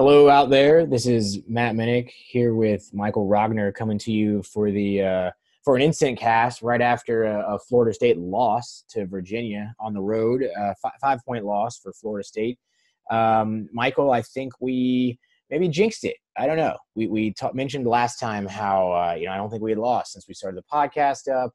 Hello out there. This is Matt Minnick here with Michael Rogner coming to you for the uh, for an instant cast right after a, a Florida State loss to Virginia on the road, uh, fi- five point loss for Florida State. Um, Michael, I think we maybe jinxed it. I don't know. We we ta- mentioned last time how uh, you know I don't think we had lost since we started the podcast up,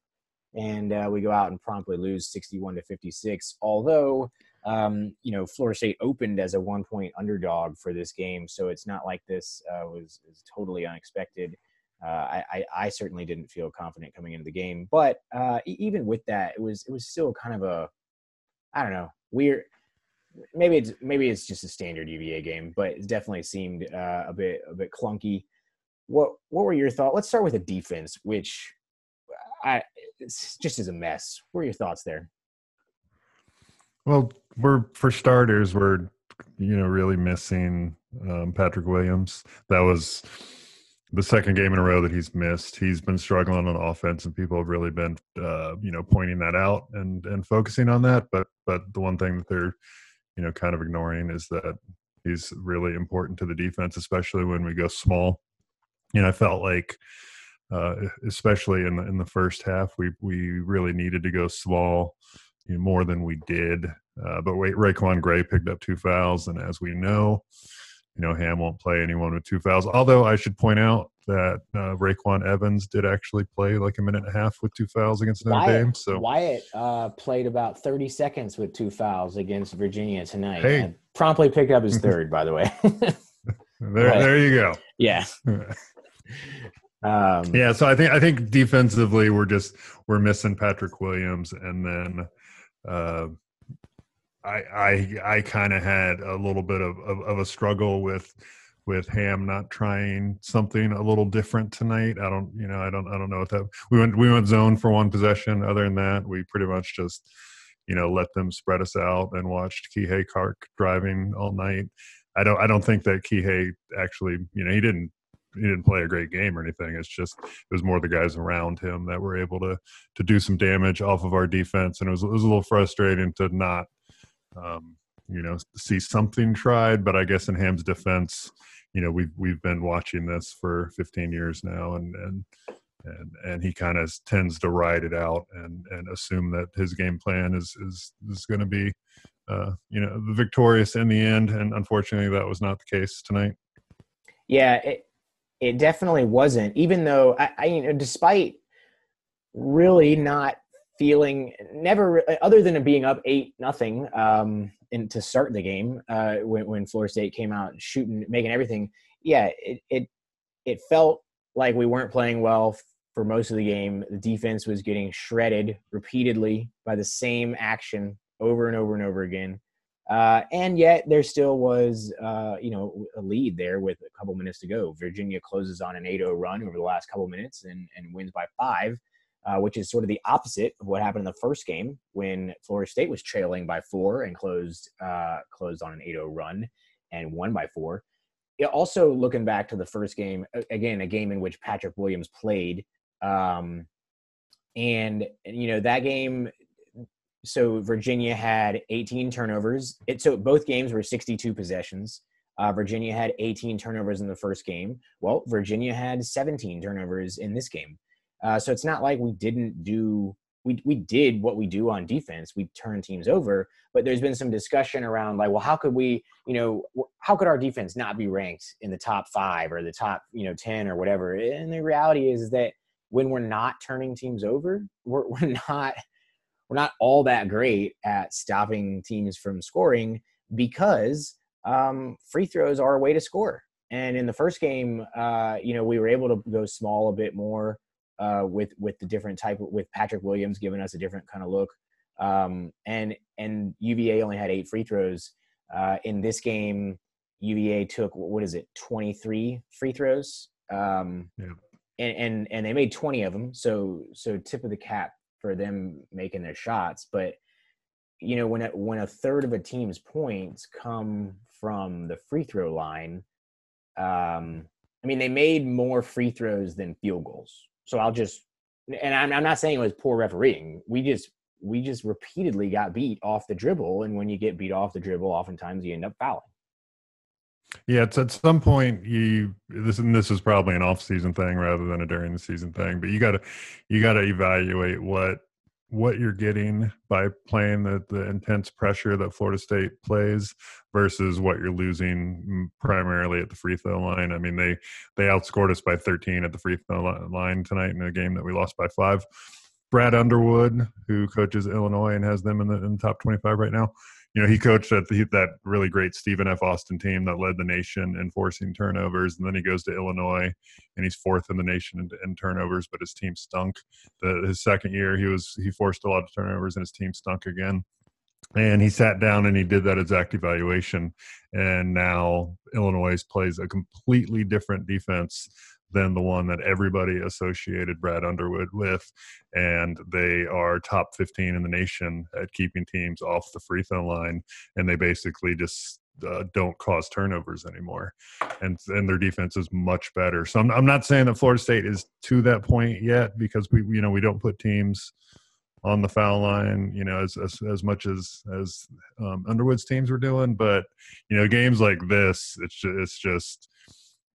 and uh, we go out and promptly lose sixty one to fifty six. Although um, you know, Florida State opened as a one point underdog for this game, so it's not like this uh, was, was totally unexpected. Uh, I, I, certainly didn't feel confident coming into the game, but uh, even with that, it was it was still kind of a I don't know weird. Maybe it's maybe it's just a standard UVA game, but it definitely seemed uh, a bit a bit clunky. What what were your thoughts? Let's start with the defense, which I just is a mess. What were your thoughts there? Well, we're for starters, we're you know really missing um, Patrick Williams. That was the second game in a row that he's missed. He's been struggling on offense, and people have really been uh, you know pointing that out and and focusing on that. But but the one thing that they're you know kind of ignoring is that he's really important to the defense, especially when we go small. And I felt like. Uh, especially in the in the first half, we we really needed to go small, you know, more than we did. Uh, but wait, RaiQuan Gray picked up two fouls, and as we know, you know Ham won't play anyone with two fouls. Although I should point out that uh, RaiQuan Evans did actually play like a minute and a half with two fouls against Notre Wyatt, Dame. So Wyatt uh, played about 30 seconds with two fouls against Virginia tonight. Hey. and promptly picked up his third, by the way. there, Right. there you go. yeah. Um, yeah, so I think I think defensively we're just we're missing Patrick Williams, and then uh, I I I kind of had a little bit of, of of a struggle with with Ham not trying something a little different tonight. I don't you know I don't I don't know what that we went we went zone for one possession. Other than that, we pretty much just you know let them spread us out and watched Kihei Clark driving all night. I don't I don't think that Kihei actually you know he didn't he didn't play a great game or anything. It's just it was more the guys around him that were able to to do some damage off of our defense, and it was it was a little frustrating to not um, you know see something tried. But I guess in Ham's defense, you know we've we've been watching this for 15 years now, and and and and he kind of tends to ride it out and and assume that his game plan is is is going to be uh, you know victorious in the end. And unfortunately, that was not the case tonight. Yeah, it, it definitely wasn't. Even though I, I, you know, despite really not feeling never other than being up eight nothing um and to start the game uh when, when Florida State came out shooting making everything yeah it it it felt like we weren't playing well for most of the game the defense was getting shredded repeatedly by the same action over and over and over again uh, and yet there still was, uh, you know, a lead there with a couple minutes to go. Virginia closes on an 8-0 run over the last couple minutes and, and wins by five, uh, which is sort of the opposite of what happened in the first game when Florida State was trailing by four and closed uh, closed on an 8-0 run and won by four. It also, looking back to the first game, again, a game in which Patrick Williams played, um, and you know that game so Virginia had 18 turnovers. It, so both games were 62 possessions. Uh, Virginia had 18 turnovers in the first game. Well, Virginia had 17 turnovers in this game. Uh, so it's not like we didn't do we we did what we do on defense. We turn teams over, but there's been some discussion around like, well, how could we, you know, how could our defense not be ranked in the top five or the top, you know, ten or whatever? And the reality is that when we're not turning teams over, we're we're not we're not all that great at stopping teams from scoring because um, free throws are a way to score. And in the first game, uh, you know, we were able to go small a bit more uh, with with the different type of, with Patrick Williams giving us a different kind of look. Um, and and UVA only had eight free throws uh, in this game. UVA took what is it, twenty three free throws, um, yeah. and and and they made twenty of them. So so tip of the cap for them making their shots. But you know, when a, when a third of a team's points come from the free throw line, um, I mean, they made more free throws than field goals. So I'll just, and I'm, I'm not saying it was poor refereeing. We just we just repeatedly got beat off the dribble, and when you get beat off the dribble, oftentimes you end up fouling. Yeah, it's at some point you this and this is probably an off season thing rather than a during the season thing, but you gotta you gotta evaluate what what you're getting by playing the, the intense pressure that Florida State plays versus what you're losing mm, primarily at the free throw line. I mean, they they outscored us by 13 at the free throw line tonight in a game that we lost by five. Brad Underwood, who coaches Illinois and has them in the, in the top 25 right now, you know, he coached at the, that really great Stephen F. Austin team that led the nation in forcing turnovers, and then he goes to Illinois, and he's fourth in the nation in, in turnovers, but his team stunk. The, his second year, he was he forced a lot of turnovers, and his team stunk again. And he sat down and he did that exact evaluation, and now Illinois plays a completely different defense than the one that everybody associated Brad Underwood with. And they are top 15 in the nation at keeping teams off the free throw line. And they basically just uh, don't cause turnovers anymore, and and their defense is much better. So I'm I'm not saying that Florida State is to that point yet because we you know we don't put teams on the foul line, you know, as as, as much as as um, Underwood's teams were doing. But you know, games like this, it's just, it's just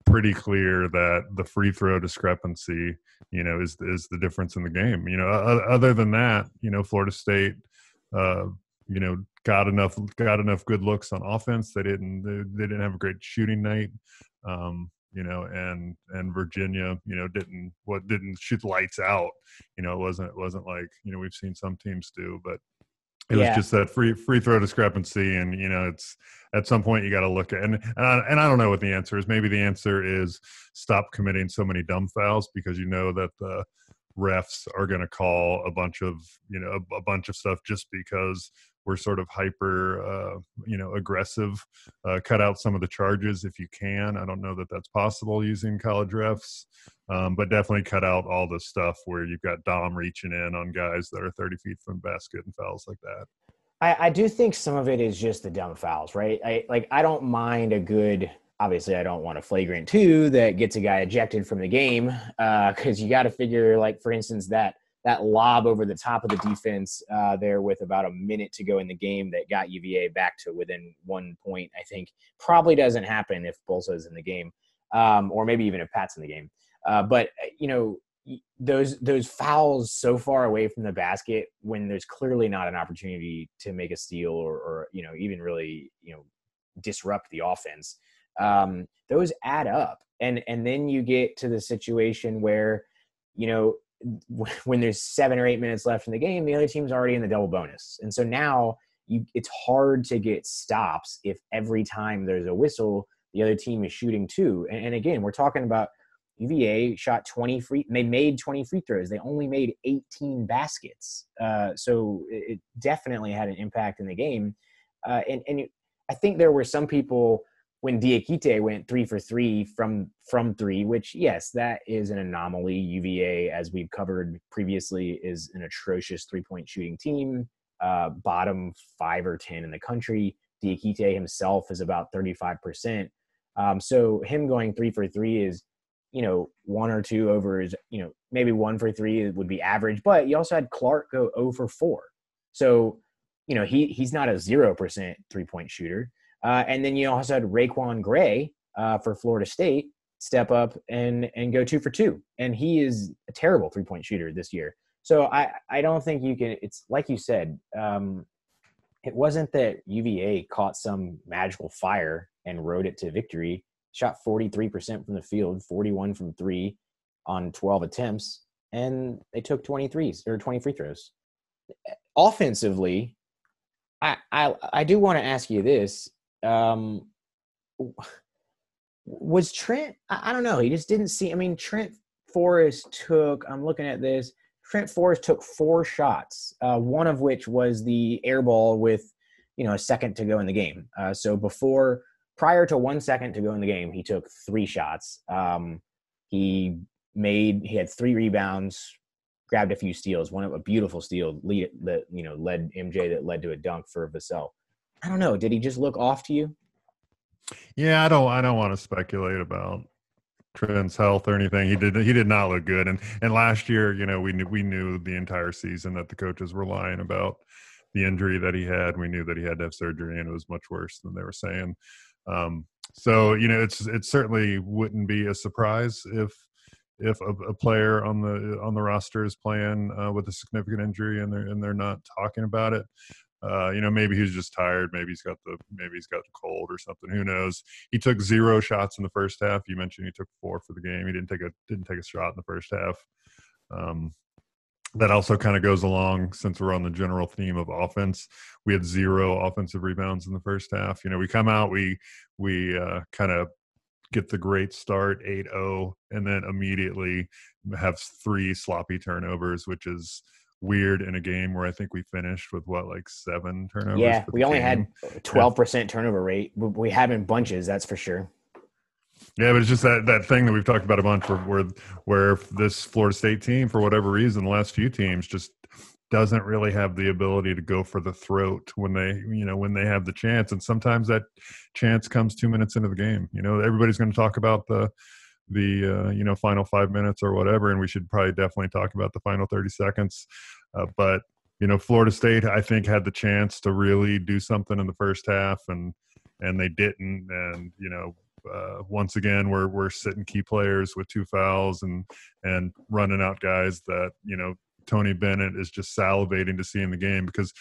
pretty clear that the free throw discrepancy, you know, is is the difference in the game. You know, other than that, you know, Florida State, uh, you know, got enough got enough good looks on offense. They didn't they, didn't have a great shooting night. Um, you know, and and Virginia, you know, didn't what didn't shoot lights out. You know, it wasn't it wasn't like you know we've seen some teams do, but it yeah. was just that free free throw discrepancy, and you know, it's at some point you got to look at and and I, and I don't know what the answer is. Maybe the answer is stop committing so many dumb fouls because you know that the refs are going to call a bunch of you know a, a, bunch of stuff just because we're sort of hyper uh, you know aggressive uh, cut out some of the charges if you can. I don't know that that's possible using college refs um, but definitely cut out all the stuff where you've got dom reaching in on guys that are 30 feet from basket and fouls like that. I, I do think some of it is just the dumb fouls right? I like I don't mind a good obviously I don't want a flagrant two that gets a guy ejected from the game because uh, you got to figure like for instance that that lob over the top of the defense uh, there with about a minute to go in the game that got UVA back to within one point I think. Probably doesn't happen if Balsa is in the game um, or maybe even if Pat's in the game. Uh, but uh, you know those those fouls so far away from the basket when there's clearly not an opportunity to make a steal or, or you know even really you know disrupt the offense um, those add up. And and then you get to the situation where you know when there's seven or eight minutes left in the game, the other team's already in the double bonus. And so now you, it's hard to get stops if every time there's a whistle, the other team is shooting too. And, and again, we're talking about UVA shot 20 free, they made 20 free throws. They only made 18 baskets. Uh, so it definitely had an impact in the game. Uh, and, and I think there were some people when Diakite went three for three from from three, which yes, that is an anomaly. UVA, as we've covered previously, is an atrocious three point shooting team, uh, bottom five or ten in the country. Diakite himself is about thirty five percent. Um, so him going three for three is, you know, one or two over is, you know, maybe one for three would be average. But you also had Clark go 0 for four. So, you know, he he's not a zero percent three point shooter. Uh, and then you also had RaiQuan Gray uh, for Florida State step up and and go two for two, and he is a terrible three point shooter this year. So I I don't think you can. It's like you said. Um, it wasn't that UVA caught some magical fire and rode it to victory. Shot 43% from the field, 41 from three on 12 attempts, and they took 23s or 20 free throws. Offensively, I I, I do want to ask you this: um, was Trent? I, don't know. He just didn't see. I mean, Trent Forrest took. I'm looking at this. Trent Forrest took four shots, uh, one of which was the air ball with, you know, a second to go in the game. Uh, so before, prior to one second to go in the game, he took three shots. Um, he made, he had three rebounds, grabbed a few steals. One of a beautiful steal lead that you know led MJ that led to a dunk for Vassell. I don't know. Did he just look off to you? Yeah, I don't. I don't want to speculate about Trent's health or anything. He did. He did not look good. And and last year, you know, we knew we knew the entire season that the coaches were lying about the injury that he had. We knew that he had to have surgery, and it was much worse than they were saying. Um, so you know, it's it certainly wouldn't be a surprise if if a, a player on the on the roster is playing uh, with a significant injury and they're and they're not talking about it. Uh, you know, maybe he's just tired. Maybe he's got the maybe he's got the cold or something. Who knows? He took zero shots in the first half. You mentioned he took four for the game. He didn't take a didn't take a shot in the first half. Um, that also kind of goes along since we're on the general theme of offense. We had zero offensive rebounds in the first half. You know, we come out, we we uh, kind of get the great start 8-0 and then immediately have three sloppy turnovers, which is weird in a game where I think we finished with what like seven turnovers. Yeah, we only game. had twelve percent turnover rate. We have in bunches, that's for sure. Yeah, but it's just that that thing that we've talked about a bunch where where, where this Florida State team, for whatever reason, the last few teams just doesn't really have the ability to go for the throat when they you know when they have the chance and sometimes that chance comes two minutes into the game you know everybody's going to talk about the the uh, you know final five minutes or whatever, and we should probably definitely talk about the final thirty seconds. Uh, but you know, Florida State, I think, had the chance to really do something in the first half, and and they didn't. And you know, uh, once again, we're we're sitting key players with two fouls and and running out guys that you know Tony Bennett is just salivating to see in the game because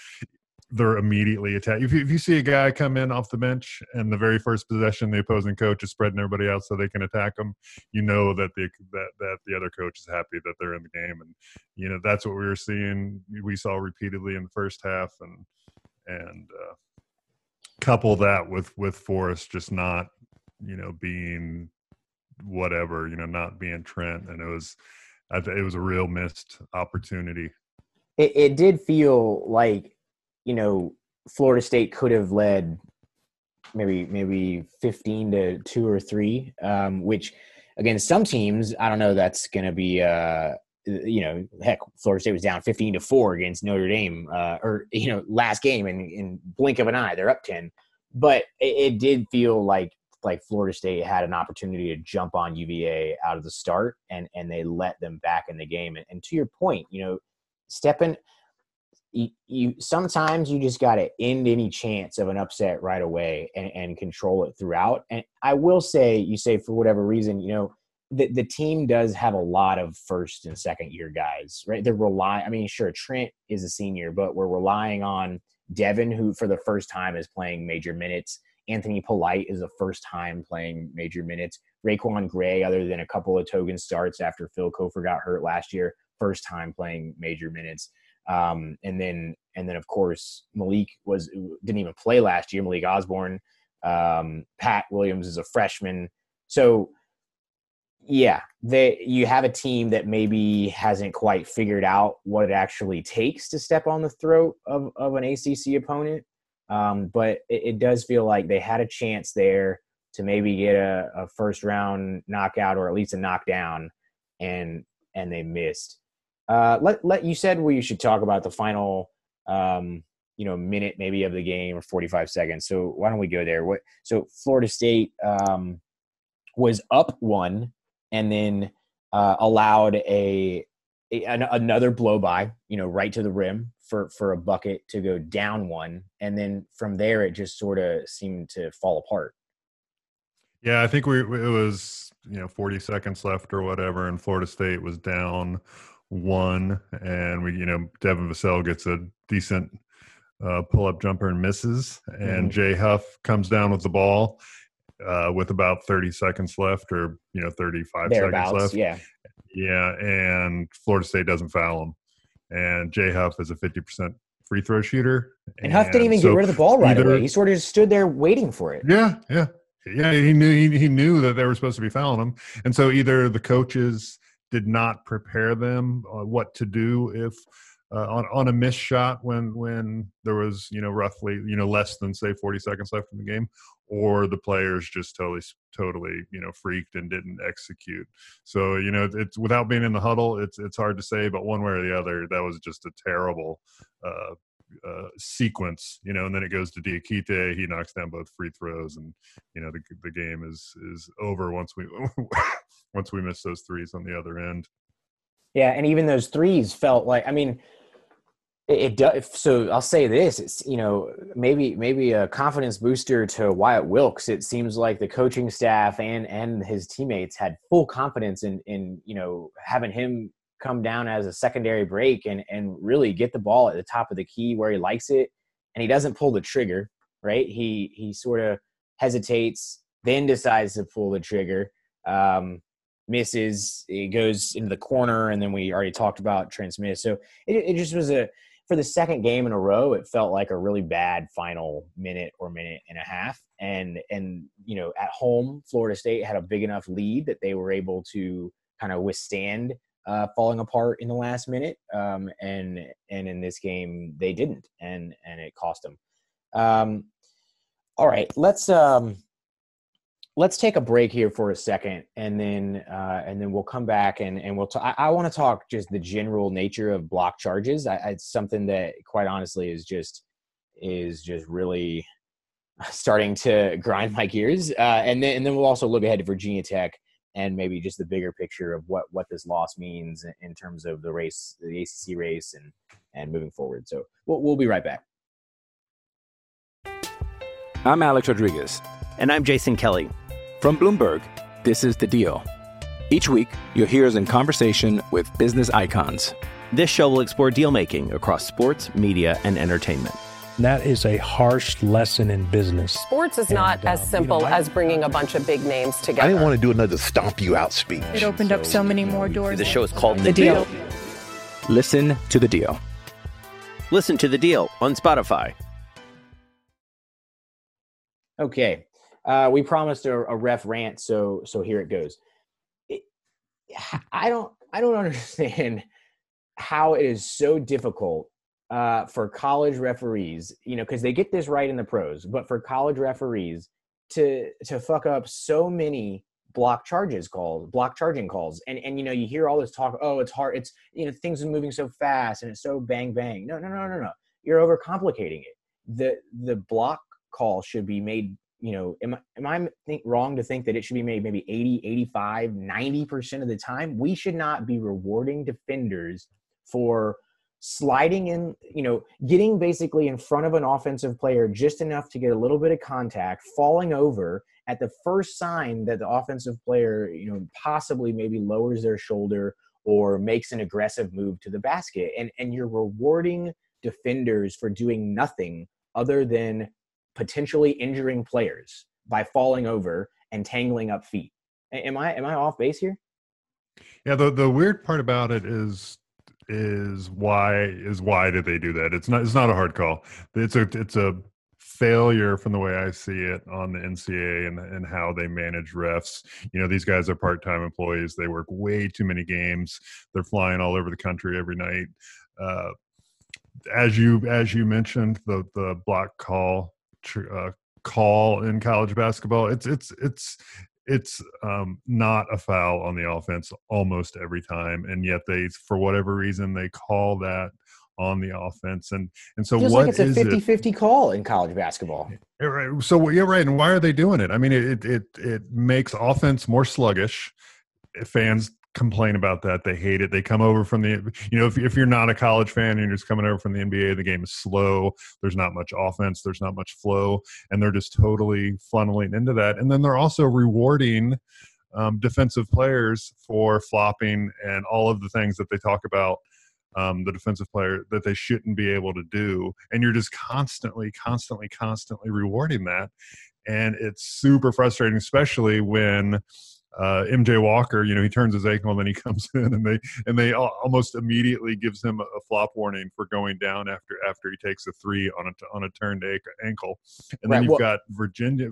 they're immediately attacked. If you, if you see a guy come in off the bench and the very first possession, the opposing coach is spreading everybody out so they can attack them, you know that the that that the other coach is happy that they're in the game, and you know that's what we were seeing. We saw repeatedly in the first half, and and uh, couple that with with Forrest just not you know being whatever you know not being Trent, and it was it was a real missed opportunity. It, it did feel like you know, Florida State could have led maybe maybe 15 to 2 or 3 um, which against some teams i don't know that's going to be uh, you know heck florida state was down 15 to 4 against notre dame uh, or you know last game in, in blink of an eye they're up 10 but it, it, did feel like like florida state had an opportunity to jump on uva out of the start and and they let them back in the game. And, and to your point you know stepping you, you sometimes you just got to end any chance of an upset right away and, and control it throughout. And I will say, you say for whatever reason, you know, the, the team does have a lot of first and second year guys, right? They're relying, I mean, sure, Trent is a senior, but we're relying on Devin, who for the first time is playing major minutes. Anthony Polite is the first time playing major minutes. RaiQuan Gray, other than a couple of token starts after Phil Cofer got hurt last year, first time playing major minutes. Um, and then and then of course Malik was didn't even play last year. Malik Osborne, um, Pat Williams is a freshman, so yeah, they you have a team that maybe hasn't quite figured out what it actually takes to step on the throat of, of an ACC opponent. Um, but it, it, does feel like they had a chance there to maybe get a, a, first round knockout or at least a knockdown, and and they missed. Uh, let let you said we should talk about the final, um, you know, minute maybe of the game or forty five seconds. So why don't we go there? What so Florida State um, was up one and then uh, allowed a, a an, another blow by, you know, right to the rim for for a bucket to go down one, and then from there it just sort of seemed to fall apart. Yeah, I think we it was you know 40 seconds left or whatever, and Florida State was down one, and we you know Devin Vassell gets a decent uh, pull up jumper and misses, and mm-hmm. Jay Huff comes down with the ball uh, with about 30 seconds left or you know 35 seconds left. yeah. Yeah and florida state doesn't foul him and jay huff is a 50% free throw shooter and, and huff didn't even so get rid of the ball right either, away. He sort of just stood there waiting for it. Yeah yeah. Yeah he knew he, he knew that they were supposed to be fouling him and so either the coaches did not prepare them what to do if uh, on on a missed shot when when there was you know roughly you know less than say 40 seconds left in the game or the players just totally totally you know freaked and didn't execute. So you know it's without being in the huddle it's it's hard to say but one way or the other that was just a terrible uh, uh, sequence, you know, and then it goes to Diakite. He knocks down both free throws, and you know the the game is is over once we once we miss those threes on the other end. Yeah, and even those threes felt like I mean, it, it does. So I'll say this: it's you know maybe maybe a confidence booster to Wyatt Wilkes. It seems like the coaching staff and and his teammates had full confidence in in you know having him come down as a secondary break and and really get the ball at the top of the key where he likes it, and he doesn't pull the trigger. Right? He he sort of hesitates, then decides to pull the trigger. Um, misses, it goes into the corner, and then we already talked about transmit. So it, it just was a for the second game in a row, it felt like a really bad final minute or minute and a half. And and you know, at home, Florida State had a big enough lead that they were able to kind of withstand uh, falling apart in the last minute. Um, and and in this game, they didn't, and and it cost them. Um, all right, let's um, let's take a break here for a second and then uh, and then we'll come back and, and we'll talk I, I want to talk just the general nature of block charges I, it's something that quite honestly is just is just really starting to grind my gears uh, and then and then we'll also look ahead to Virginia Tech and maybe just the bigger picture of what what this loss means in terms of the race the ACC race and and moving forward so we'll, we'll be right back I'm Alex Rodriguez and I'm Jason Kelly from Bloomberg, this is The Deal. Each week, you'll hear us in conversation with business icons. This show will explore deal making across sports, media, and entertainment. That is a harsh lesson in business. Sports is and, not as uh, simple you know, as bringing a bunch of big names together. I didn't want to do another stomp you out speech. It opened so, up so many more doors. The show is called The, the deal. deal. Listen to the deal. Listen to the deal on Spotify. Okay. Uh, we promised a, a, ref rant, so so here it goes. It, I don't I don't understand how it is so difficult uh, for college referees, you know, because they get this right in the pros, but for college referees to to fuck up so many block charges calls, block charging calls, and and you know you hear all this talk. Oh, it's hard. It's you know things are moving so fast and it's so bang bang. No, no, no, no, no. You're overcomplicating it. The the block call should be made you know, am, am I think wrong to think that it should be made maybe 80, 85, 90% of the time? We should not be rewarding defenders for sliding in, you know, getting basically in front of an offensive player just enough to get a little bit of contact, falling over at the first sign that the offensive player, you know, possibly maybe lowers their shoulder or makes an aggressive move to the basket. And and you're rewarding defenders for doing nothing other than potentially injuring players by falling over and tangling up feet. Am I am I off base here? Yeah, the the weird part about it is is why is why did they do that? It's not it's not a hard call. It's a it's a failure from the way I see it on the NCAA and, and how they manage refs. You know, these guys are part time employees. They work way too many games. They're flying all over the country every night. Uh, as you as you mentioned, the the block call uh, call in college basketball, it's it's it's it's um, not a foul on the offense almost every time, and yet they, for whatever reason, they call that on the offense. And and so Feels what like it's a 50-50 it? call in college basketball. Right. So yeah, right. And why are they doing it? I mean, it it it makes offense more sluggish. Fans complain about that. They hate it. They come over from the, you know, if, if you're not a college fan and you're just coming over from the NBA, the game is slow. There's not much offense. There's not much flow. And they're just totally funneling into that. And then they're also rewarding um, defensive players for flopping and all of the things that they talk about um, the defensive player that they shouldn't be able to do. And you're just constantly, constantly, constantly rewarding that. And it's super frustrating, especially when uh, MJ Walker, you know, he turns his ankle and then he comes in and they and they almost immediately gives him a, flop warning for going down after after he takes a three on a on a turned ankle, and then you've well, got Virginia.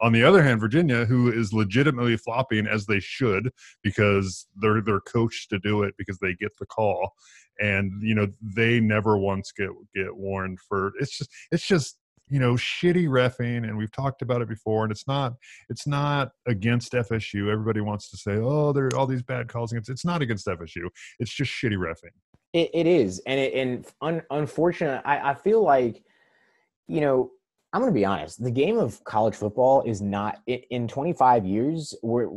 On the other hand, Virginia, who is legitimately flopping as they should because they're they're coached to do it because they get the call, and you know they never once get get warned for it's just it's just you know shitty refing and we've talked about it before and it's not it's not against fsu everybody wants to say oh there are all these bad calls against it's not against fsu it's just shitty refing. It, it is and it, and un, unfortunately I, I feel like you know i'm going to be honest the game of college football is not in 25 years we're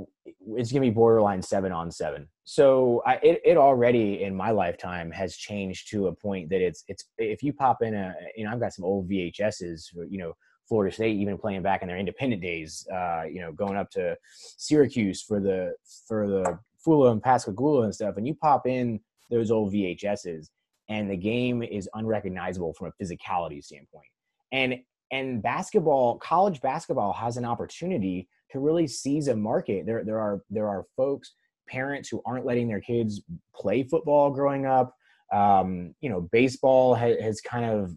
it's going to be borderline seven on seven. So I, it, it already in my lifetime has changed to a point that it's it's if you pop in a you know I've got some old VHSs you know Florida State even playing back in their independent days uh, you know going up to Syracuse for the for the Fula and Pascagoula and stuff and you pop in those old VHSs and the game is unrecognizable from a physicality standpoint. And and basketball college basketball has an opportunity to really seize a market there there are there are folks parents who aren't letting their kids play football growing up. Um, you know, baseball ha- has kind of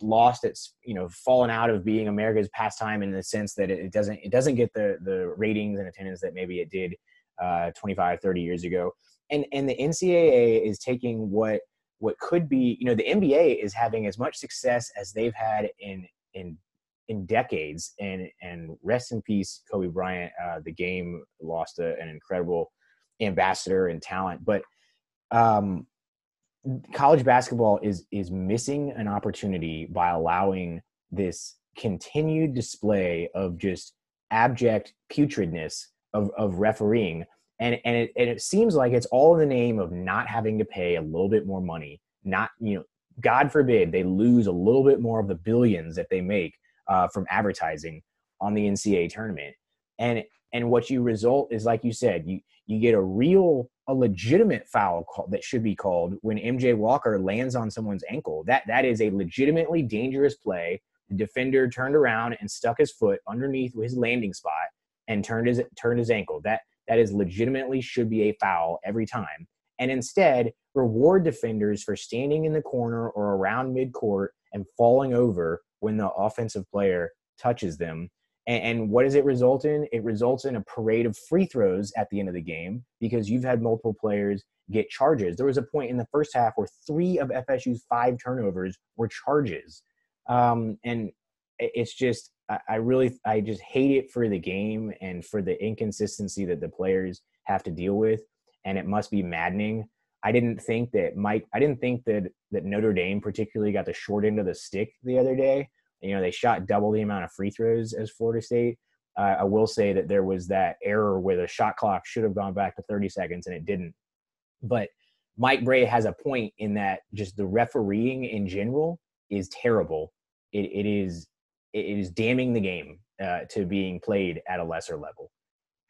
lost its, you know, fallen out of being America's pastime in the sense that it doesn't it doesn't get the the ratings and attendance that maybe it did uh, 25, 30 years ago. And and the NCAA is taking what what could be, you know, the NBA is having as much success as they've had in in in decades. And and rest in peace, Kobe Bryant. Uh, the game lost a, an incredible ambassador and talent. But um, college basketball is is missing an opportunity by allowing this continued display of just abject putridness of, of refereeing and and it, and it seems like it's all in the name of not having to pay a little bit more money not you know god forbid they lose a little bit more of the billions that they make uh, from advertising on the ncaa tournament and and what you result is like you said you you get a real a legitimate foul call that should be called when MJ Walker lands on someone's ankle. That that is a legitimately dangerous play. The defender turned around and stuck his foot underneath his landing spot and turned his turned his ankle. That that is legitimately should be a foul every time. And instead, reward defenders for standing in the corner or around midcourt and falling over when the offensive player touches them and, and what does it result in? It results in a parade of free throws at the end of the game because you've had multiple players get charges. There was a point in the first half where three of FSU's five turnovers were charges. Um, and it's just, I really, I just hate it for the game and for the inconsistency that the players have to deal with. And it must be maddening. I didn't think that Mike, I didn't think that, that Notre Dame particularly got the short end of the stick the other day. You know, they shot double the amount of free throws as Florida State. Uh, I will say that there was that error where the shot clock should have gone back to 30 seconds and it didn't. But Mike Brey has a point in that just the refereeing in general is terrible. It, it is it is damning the game uh, to being played at a lesser level.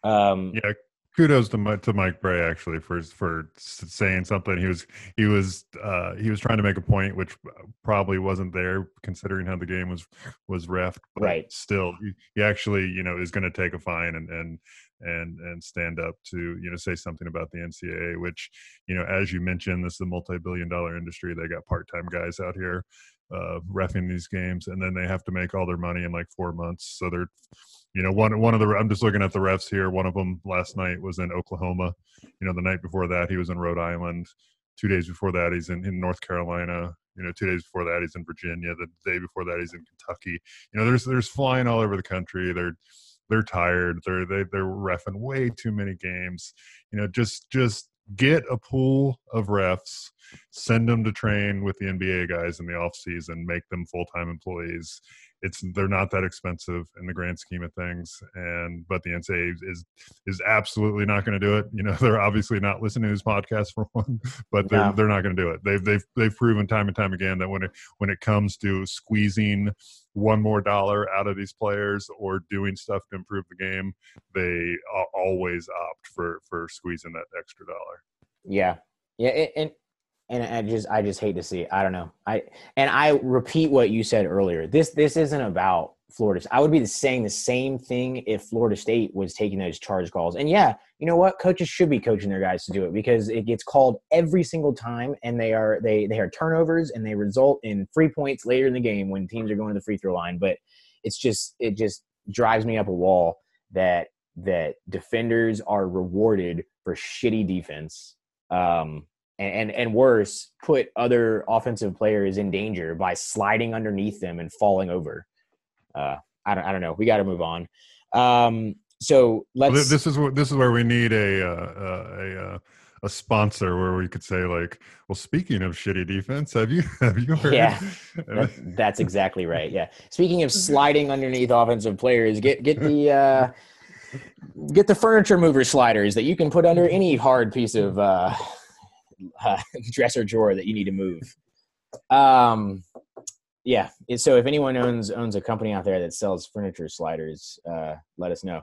Um, yeah, kudos to Mike, to Mike Brey actually for for saying something. He was he was uh, he was trying to make a point which probably wasn't there considering how the game was was ref. But right. Still, he, he actually you know is going to take a fine and and and and stand up to you know say something about the NCAA. Which you know as you mentioned, this is a multi billion dollar industry. They got part time guys out here uh, refing these games, and then they have to make all their money in like four months. So they're you know one one of the i'm just looking at the refs here. One of them last night was in oklahoma. You know the night before that he was in rhode island. Two days before that he's in, in north carolina. You know two days before that he's in virginia. The day before that he's in kentucky. You know there's there's flying all over the country. They're they're tired. They're they, they're refing way too many games. You know just just get a pool of refs send them to train with the nba guys in the off season make them full-time employees it's they're not that expensive in the grand scheme of things and but the ncaa is is absolutely not going to do it you know they're obviously not listening to this podcast for one but they're, they're not going to do it. They've they've they've proven time and time again that when it when it comes to squeezing one more dollar out of these players or doing stuff to improve the game they always opt for for squeezing that extra dollar. Yeah. Yeah and and I just I just hate to see it. I don't know. I and I repeat what you said earlier. This this isn't about Florida. I would be saying the same thing if Florida State was taking those charge calls. And yeah, you know what? Coaches should be coaching their guys to do it because it gets called every single time, and they are they they are turnovers and they result in free points later in the game when teams are going to the free throw line. But it's just it just drives me up a wall that that defenders are rewarded for shitty defense. Um, and, and and worse, put other offensive players in danger by sliding underneath them and falling over. Uh, I don't I don't know. We got to move on. Um, so let's. Well, this is this is where we need a uh, uh, a uh, a sponsor where we could say like, well, speaking of shitty defense, have you have you heard? Yeah, that, that's exactly right. Yeah. Speaking of sliding underneath offensive players, get get the. Uh, get the furniture mover sliders that you can put under any hard piece of uh, uh, dresser drawer that you need to move. Um, yeah. So if anyone owns owns a company out there that sells furniture sliders, uh, let us know.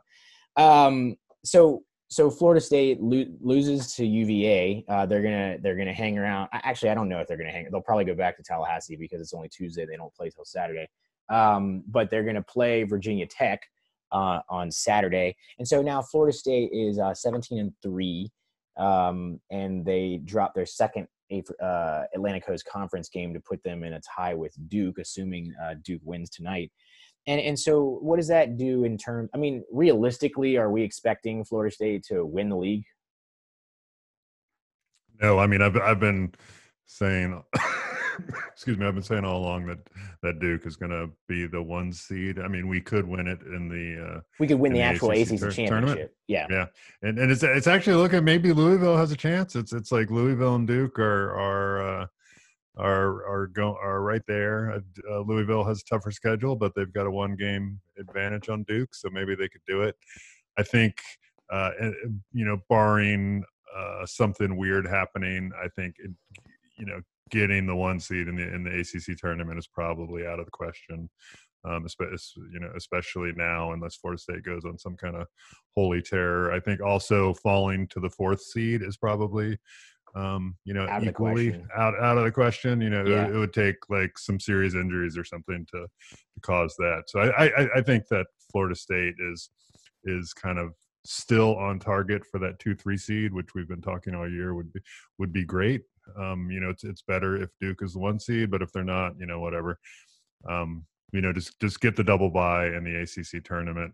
Um, so so Florida State lo- loses to UVA. Uh, they're gonna they're gonna hang around. Actually, I don't know if they're gonna hang. They'll probably go back to Tallahassee because it's only Tuesday. They don't play till Saturday. Um, but they're gonna play Virginia Tech uh, on Saturday. And so now Florida State is uh, 17 and three um, and they dropped their second uh, Atlantic Coast Conference game to put them in a tie with Duke, assuming uh, Duke wins tonight. And and so, what does that do in terms? I mean, realistically, are we expecting Florida State to win the league? No, I mean, I've I've been saying excuse me, I've been saying all along that that Duke is going to be the one seed. I mean, we could win it in the. Uh, we could win the, the, actual ACC, ACC championship. Tournament. Yeah, yeah, and and it's it's actually looking maybe Louisville has a chance. It's it's like Louisville and Duke are are. Uh, are are go are right there. Uh, Louisville has a tougher schedule, but they've got a one game advantage on Duke, so maybe they could do it. I think, uh, you know, barring uh, something weird happening, I think, it, you know, getting the one seed in the in the ACC tournament is probably out of the question. Um, especially, you know, especially now, unless Florida State goes on some kind of holy terror. I think also falling to the fourth seed is probably, um, you know, out equally out out of the question. You know, yeah. it, it, would take like some serious injuries or something to, to cause that. So I, I I think that Florida State is is kind of still on target for that two three seed, which we've been talking all year would be would be great. Um, you know, it's it's better if Duke is the one seed, but if they're not, you know, whatever. Um, you know, just just get the double bye in the ACC tournament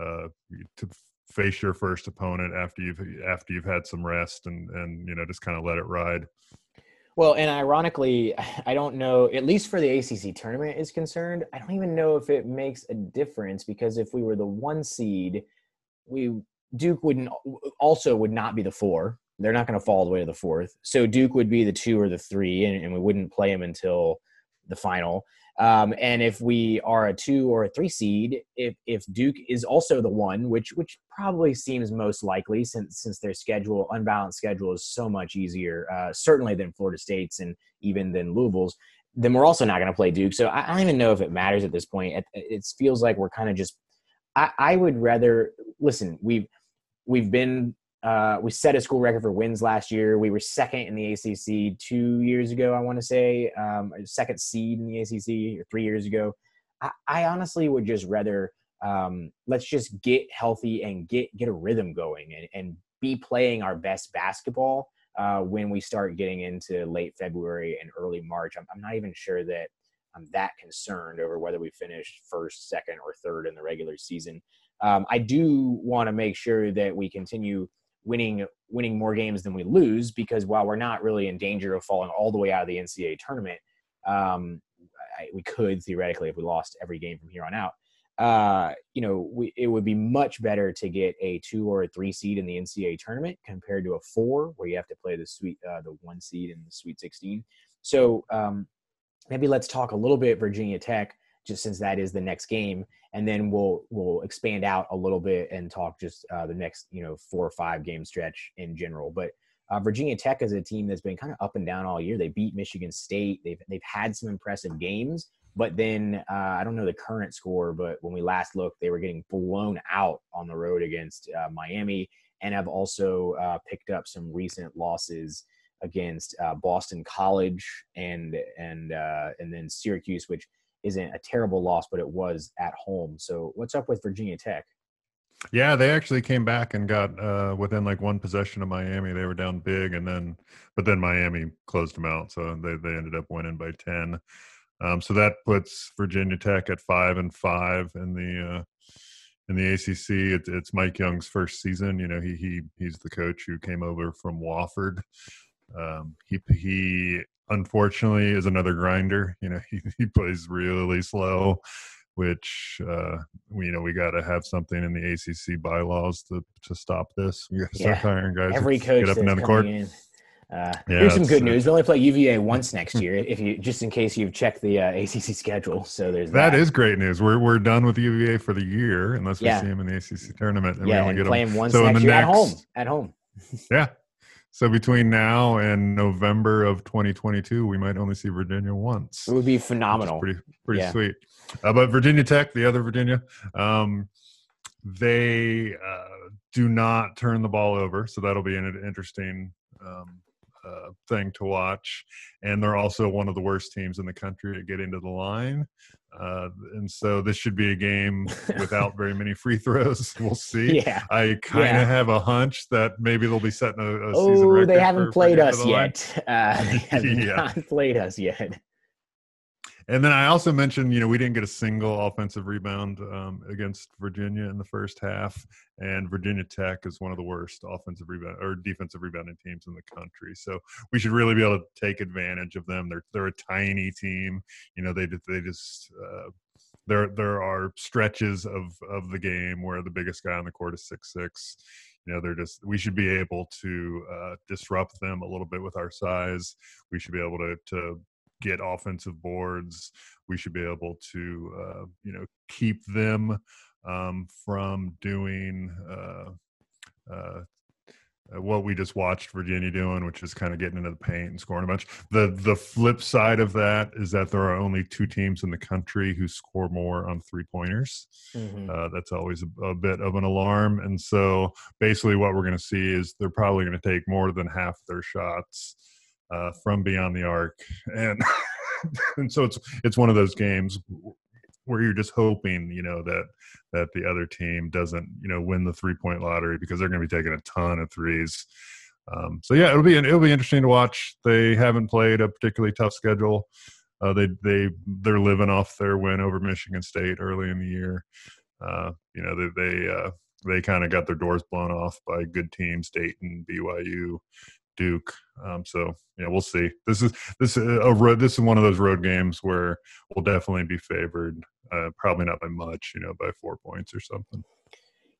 uh, to face your first opponent after you've after you've had some rest and and you know just kind of let it ride. Well, and ironically, I don't know, at least for the ACC tournament is concerned, I don't even know if it makes a difference because if we were the one seed, we Duke wouldn't also would not be the four they're not going to fall all the way to the fourth. So Duke would be the two or the three, and, and we wouldn't play them until the final. Um, and if we are a two or a three seed, if if Duke is also the one, which which probably seems most likely since since their schedule unbalanced schedule is so much easier, uh, certainly than Florida State's and even than Louisville's, then we're also not going to play Duke. So I, I, don't even know if it matters at this point. It, it feels like we're kind of just. I, I would rather listen. We've we've been uh, we set a school record for wins last year. We were second in the ACC two years ago, I want to say, um, second seed in the ACC or three years ago. I, I honestly would just rather um, let's just get healthy and get get a rhythm going and, and be playing our best basketball uh, when we start getting into late February and early March. I'm, I'm not even sure that I'm that concerned over whether we finish first, second, or third in the regular season. Um, I do want to make sure that we continue winning winning more games than we lose because while we're not really in danger of falling all the way out of the NCAA tournament, um, I, we could theoretically if we lost every game from here on out. Uh, you know, we, it would be much better to get a two or a three seed in the NCAA tournament compared to a four, where you have to play the sweet, uh, the one seed in the Sweet 16. So um, maybe let's talk a little bit Virginia Tech, just since that is the next game, and then we'll we'll expand out a little bit and talk just uh, the next you know four or five game stretch in general. But uh, Virginia Tech is a team that's been kind of up and down all year. They beat Michigan State. They've they've had some impressive games, but then uh, I don't know the current score, but when we last looked, they were getting blown out on the road against uh, Miami, and have also uh, picked up some recent losses against uh, Boston College and and uh, and then Syracuse, which isn't a terrible loss, but it was at home. So what's up with Virginia Tech? Yeah, they actually came back and got uh, within like one possession of Miami. They were down big, and then but then Miami closed them out, so they they ended up winning by ten. Um, so that puts Virginia Tech at five and five in the uh, in the ACC. It, it's Mike Young's first season. You know, he he he's the coach who came over from Wofford. Um, he he unfortunately is another grinder. You know, he, he plays really slow, which uh, we, you know we got to have something in the ACC bylaws to to stop this. We got to start Yeah. hiring guys. Every coach get up and down the court. in. Uh, Yeah, here's some good news. We only play UVA once next year, if you just in case you've checked the uh, ACC schedule. So there's that. That is great news. We're we're done with UVA for the year unless Yeah. we see him in the ACC tournament, and we only get play them once so in next the year next, at home. At home. yeah. So between now and November of 2022, we might only see Virginia once. It would be phenomenal. Pretty pretty Yeah. sweet. Uh, but Virginia Tech, the other Virginia, um, they uh, do not turn the ball over, so that'll be an interesting um, uh, thing to watch. And they're also one of the worst teams in the country to get into the line. Uh, and so this should be a game without very many free throws. We'll see. Yeah. I kind of Yeah. have a hunch that maybe they'll be setting a, a season Oh, record. they haven't for- played us yet. Uh, they have Yeah. not played us yet. And then I also mentioned, you know, we didn't get a single offensive rebound um, against Virginia in the first half, and Virginia Tech is one of the worst offensive rebound or defensive rebounding teams in the country. So we should really be able to take advantage of them. They're they're a tiny team, you know. They they just uh, there there are stretches of of the game where the biggest guy on the court is six six. You know, they're just we should be able to uh, disrupt them a little bit with our size. We should be able to to get offensive boards. We should be able to, uh, you know, keep them um, from doing uh, uh, uh, what we just watched Virginia doing, which is kind of getting into the paint and scoring a bunch. The the flip side of that is that there are only two teams in the country who score more on three pointers. Mhm. Uh, that's always a, a bit of an alarm. And so basically, what we're going to see is they're probably going to take more than half their shots uh, from beyond the arc, and and so it's it's one of those games where you're just hoping, you know, that that the other team doesn't, you know, win the three point lottery because they're going to be taking a ton of threes. Um, so yeah, it'll be it'll be interesting to watch. They haven't played a particularly tough schedule. Uh, they they they're living off their win over Michigan State early in the year. Uh, you know they they uh, they kind of got their doors blown off by good teams, Dayton, BYU, Duke. Um, so yeah, we'll see. This is this is a road. This is one of those road games where we'll definitely be favored. Uh, probably not by much, you know, by four points or something.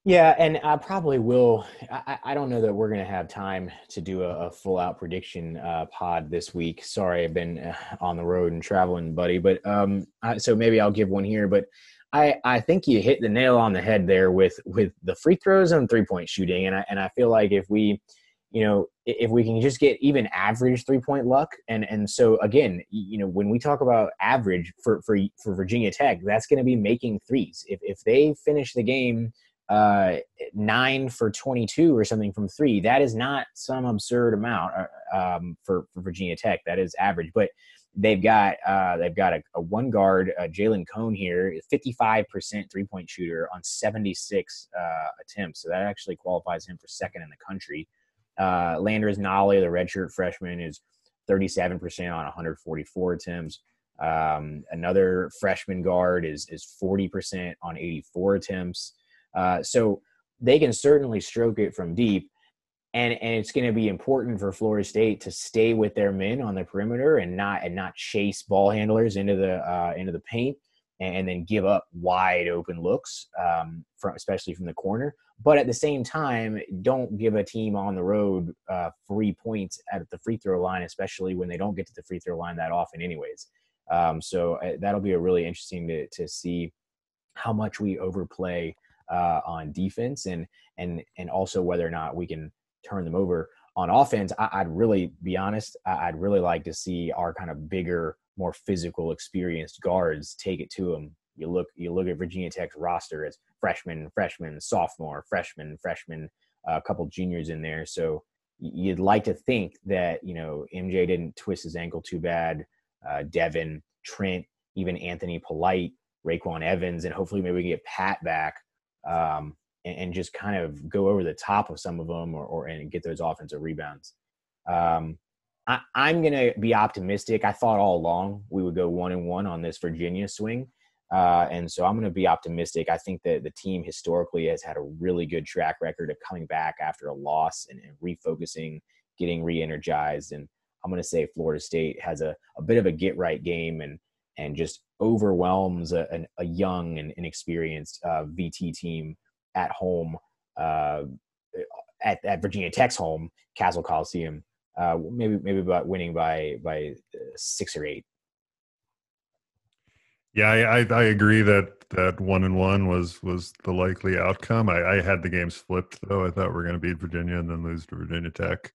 Yeah, and I probably will. I, I don't know that we're going to have time to do a, a full out prediction uh, pod this week. Sorry, I've been uh, on the road and traveling, buddy. But um, I, so maybe I'll give one here. But I, I think you hit the nail on the head there with with the free throws and three point shooting, and I and I feel like if we, you know, if we can just get even average three point luck, and and so again, you know, when we talk about average for for for Virginia Tech, that's going to be making threes. If if they finish the game uh, nine for 22 or something from three. That is not some absurd amount uh, um, for, for Virginia Tech. That is average, but they've got uh, they've got a, a one guard, uh, Jalen Cone here, 55% three point shooter on 76 uh, attempts. So that actually qualifies him for second in the country. Uh, Landers Nolley, the redshirt freshman, is 37% on 144 attempts. Um, another freshman guard is is 40% on 84 attempts. Uh, so they can certainly stroke it from deep. And, and it's going to be important for Florida State to stay with their men on the perimeter and not and not chase ball handlers into the uh, into the paint and, then give up wide open looks, um, from, especially from the corner. But at the same time, don't give a team on the road uh, free points at the free throw line, especially when they don't get to the free throw line that often, anyways. Um, so uh, that'll be a really interesting to to see how much we overplay uh, on defense and and and also whether or not we can turn them over on offense. I, would really be honest. I, would really like to see our kind of bigger, more physical, experienced guards take it to them. You look you look at Virginia Tech's roster as freshman, freshman, sophomore, freshman, freshman, uh, a couple juniors in there. So you'd like to think that you know MJ didn't twist his ankle too bad. Uh, Devin, Trent, even Anthony Polite, RayQuan Evans, and hopefully maybe we can get Pat back um, and, and, just kind of go over the top of some of them or, or and get those offensive rebounds. Um, I, am going to be optimistic. I thought all along we would go one and one on this Virginia swing. Uh, and so I'm going to be optimistic. I think that the team historically has had a really good track record of coming back after a loss and, and refocusing, getting re-energized. And I'm going to say Florida State has a, a bit of a get right game and and just overwhelms a, a young and inexperienced uh, VT team at home uh, at, at Virginia Tech's home, Cassell Coliseum. Uh, maybe maybe about winning by by uh, six or eight. Yeah, I, I, agree that that one and one was was the likely outcome. I, I had the games flipped though. I thought we are going to beat Virginia and then lose to Virginia Tech.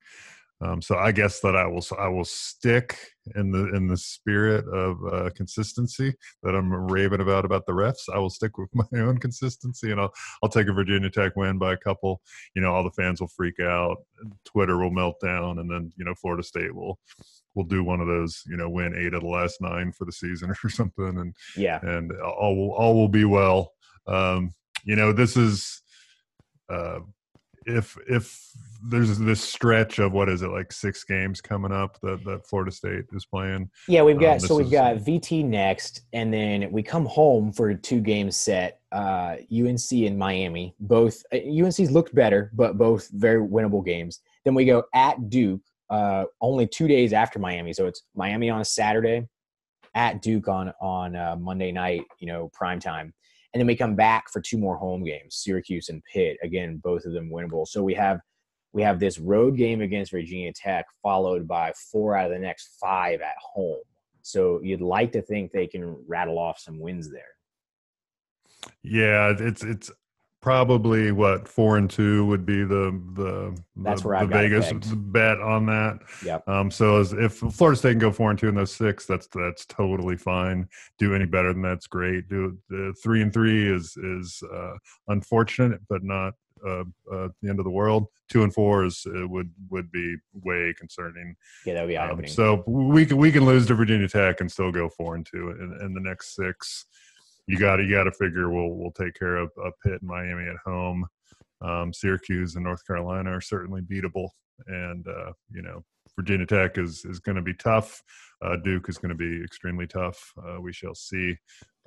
Um, so I guess that I will I will stick in the in the spirit of uh, consistency that I'm raving about about the refs. I will stick with my own consistency, and I'll I'll take a Virginia Tech win by a couple. You know, all the fans will freak out, Twitter will melt down, and then you know Florida State will will do one of those. You know, win eight of the last nine for the season or something, and yeah, and all will all will be well. Um, you know, this is. Uh, if if there's this stretch of what is it like six games coming up that that Florida State is playing. Yeah, we've got um, so we've is, got VT next, and then we come home for a two game set. Uh, UNC and Miami, both uh, UNC's looked better, but both very winnable games. Then we go at Duke, uh, only two days after Miami, so it's Miami on a Saturday, at Duke on on uh, Monday night, you know, prime time and then we come back for two more home games syracuse and pitt. Again both of them winnable. So we have we have this road game against virginia tech followed by four out of the next five at home. So you'd like to think they can rattle off some wins there. Yeah it's it's probably what four and two would be the the that's the, where the Vegas bet on that. Yeah. Um, so as if Florida State can go four and two in those six, that's that's totally fine. Do any better than that's great. Do the three and three is is uh, unfortunate, but not uh, uh, the end of the world. Two and four is uh, would would be way concerning. Yeah, that would be eye opening. Um, so we can we can lose to Virginia Tech and still go four and two in, in the next six you got you got to figure we'll we'll take care of, of Pitt and Miami at home. Um, Syracuse and North Carolina are certainly beatable, and uh, you know Virginia Tech is is going to be tough. Uh, Duke is going to be extremely tough. Uh, we shall see.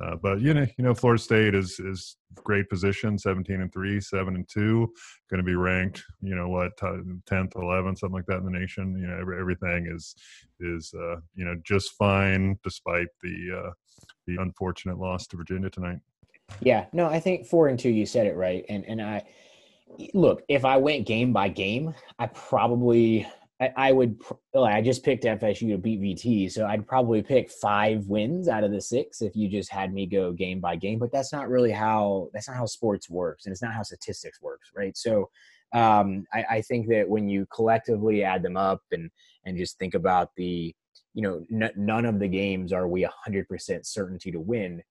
Uh, but you know, you know, Florida State is is great position, seventeen and three, seven and two, going to be ranked. You know what, tenth, eleventh, something like that in the nation. You know, every, everything is is uh, you know just fine despite the uh, the unfortunate loss to Virginia tonight. Yeah, no, I think four and two. You said it right, and and I look if I went game by game, I probably I, I would. I just picked FSU to beat VT, so I'd probably pick five wins out of the six if you just had me go game by game. But that's not really how that's not how sports works, and it's not how statistics works, right? So um, I, I think that when you collectively add them up and and just think about the you know, n- none of the games are we 100% certainty to win.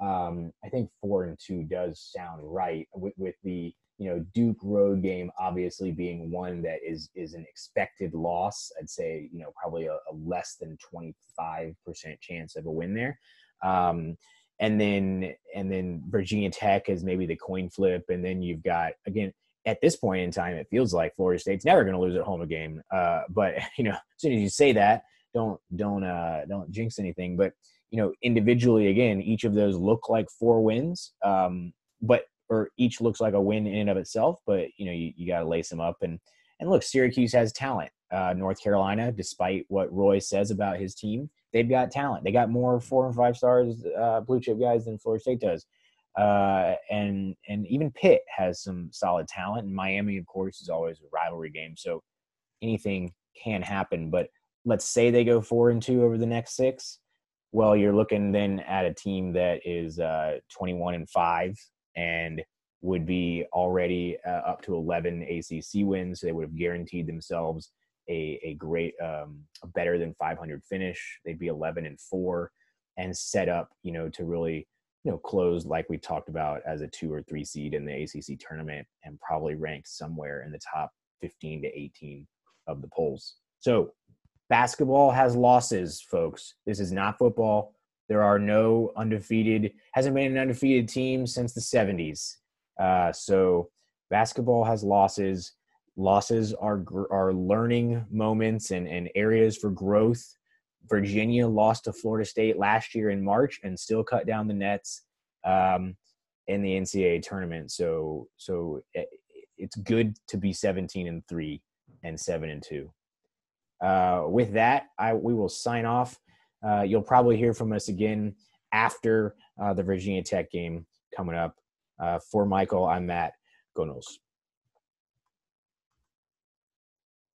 um, I think four and two does sound right with, with the you know Duke road game obviously being one that is is an expected loss. I'd say you know probably a, a less than twenty five percent chance of a win there. Um, and then and then Virginia Tech is maybe the coin flip, and then you've got again at this point in time, it feels like Florida State's never going to lose at home a game. Uh, but you know, as soon as you say that, don't don't uh, don't jinx anything. But you know, individually, again, each of those look like four wins, um, but or each looks like a win in and of itself. But you know, you, you got to lace them up and and look, Syracuse has talent. Uh, North Carolina, despite what Roy says about his team, they've got talent. They got more four and five stars, uh, blue chip guys than Florida State does. Uh, and and even Pitt has some solid talent. And Miami, of course, is always a rivalry game, so anything can happen. But let's say they go four and two over the next six. Well, you're looking then at a team that is uh, 21 and five and would be already uh, up to 11 ACC wins. So they would have guaranteed themselves a, a great, um, a better than 500 finish. They'd be 11 and four and set up, you know, to really, you know, close like we talked about as a two or three seed in the ACC tournament and probably ranked somewhere in the top 15 to 18 of the polls. So basketball has losses, folks. This is not football. There are no undefeated, hasn't been an undefeated team since the 70s. Uh, so basketball has losses. Losses are are learning moments and, and areas for growth. Virginia lost to Florida State last year in March and still cut down the nets um, in the NCAA tournament. So so it, it's good to be 17 and three and seven and two. Uh, with that, I we will sign off. Uh, you'll probably hear from us again after uh, the Virginia Tech game coming up. Uh, for Michael, I'm Matt. Go Noles.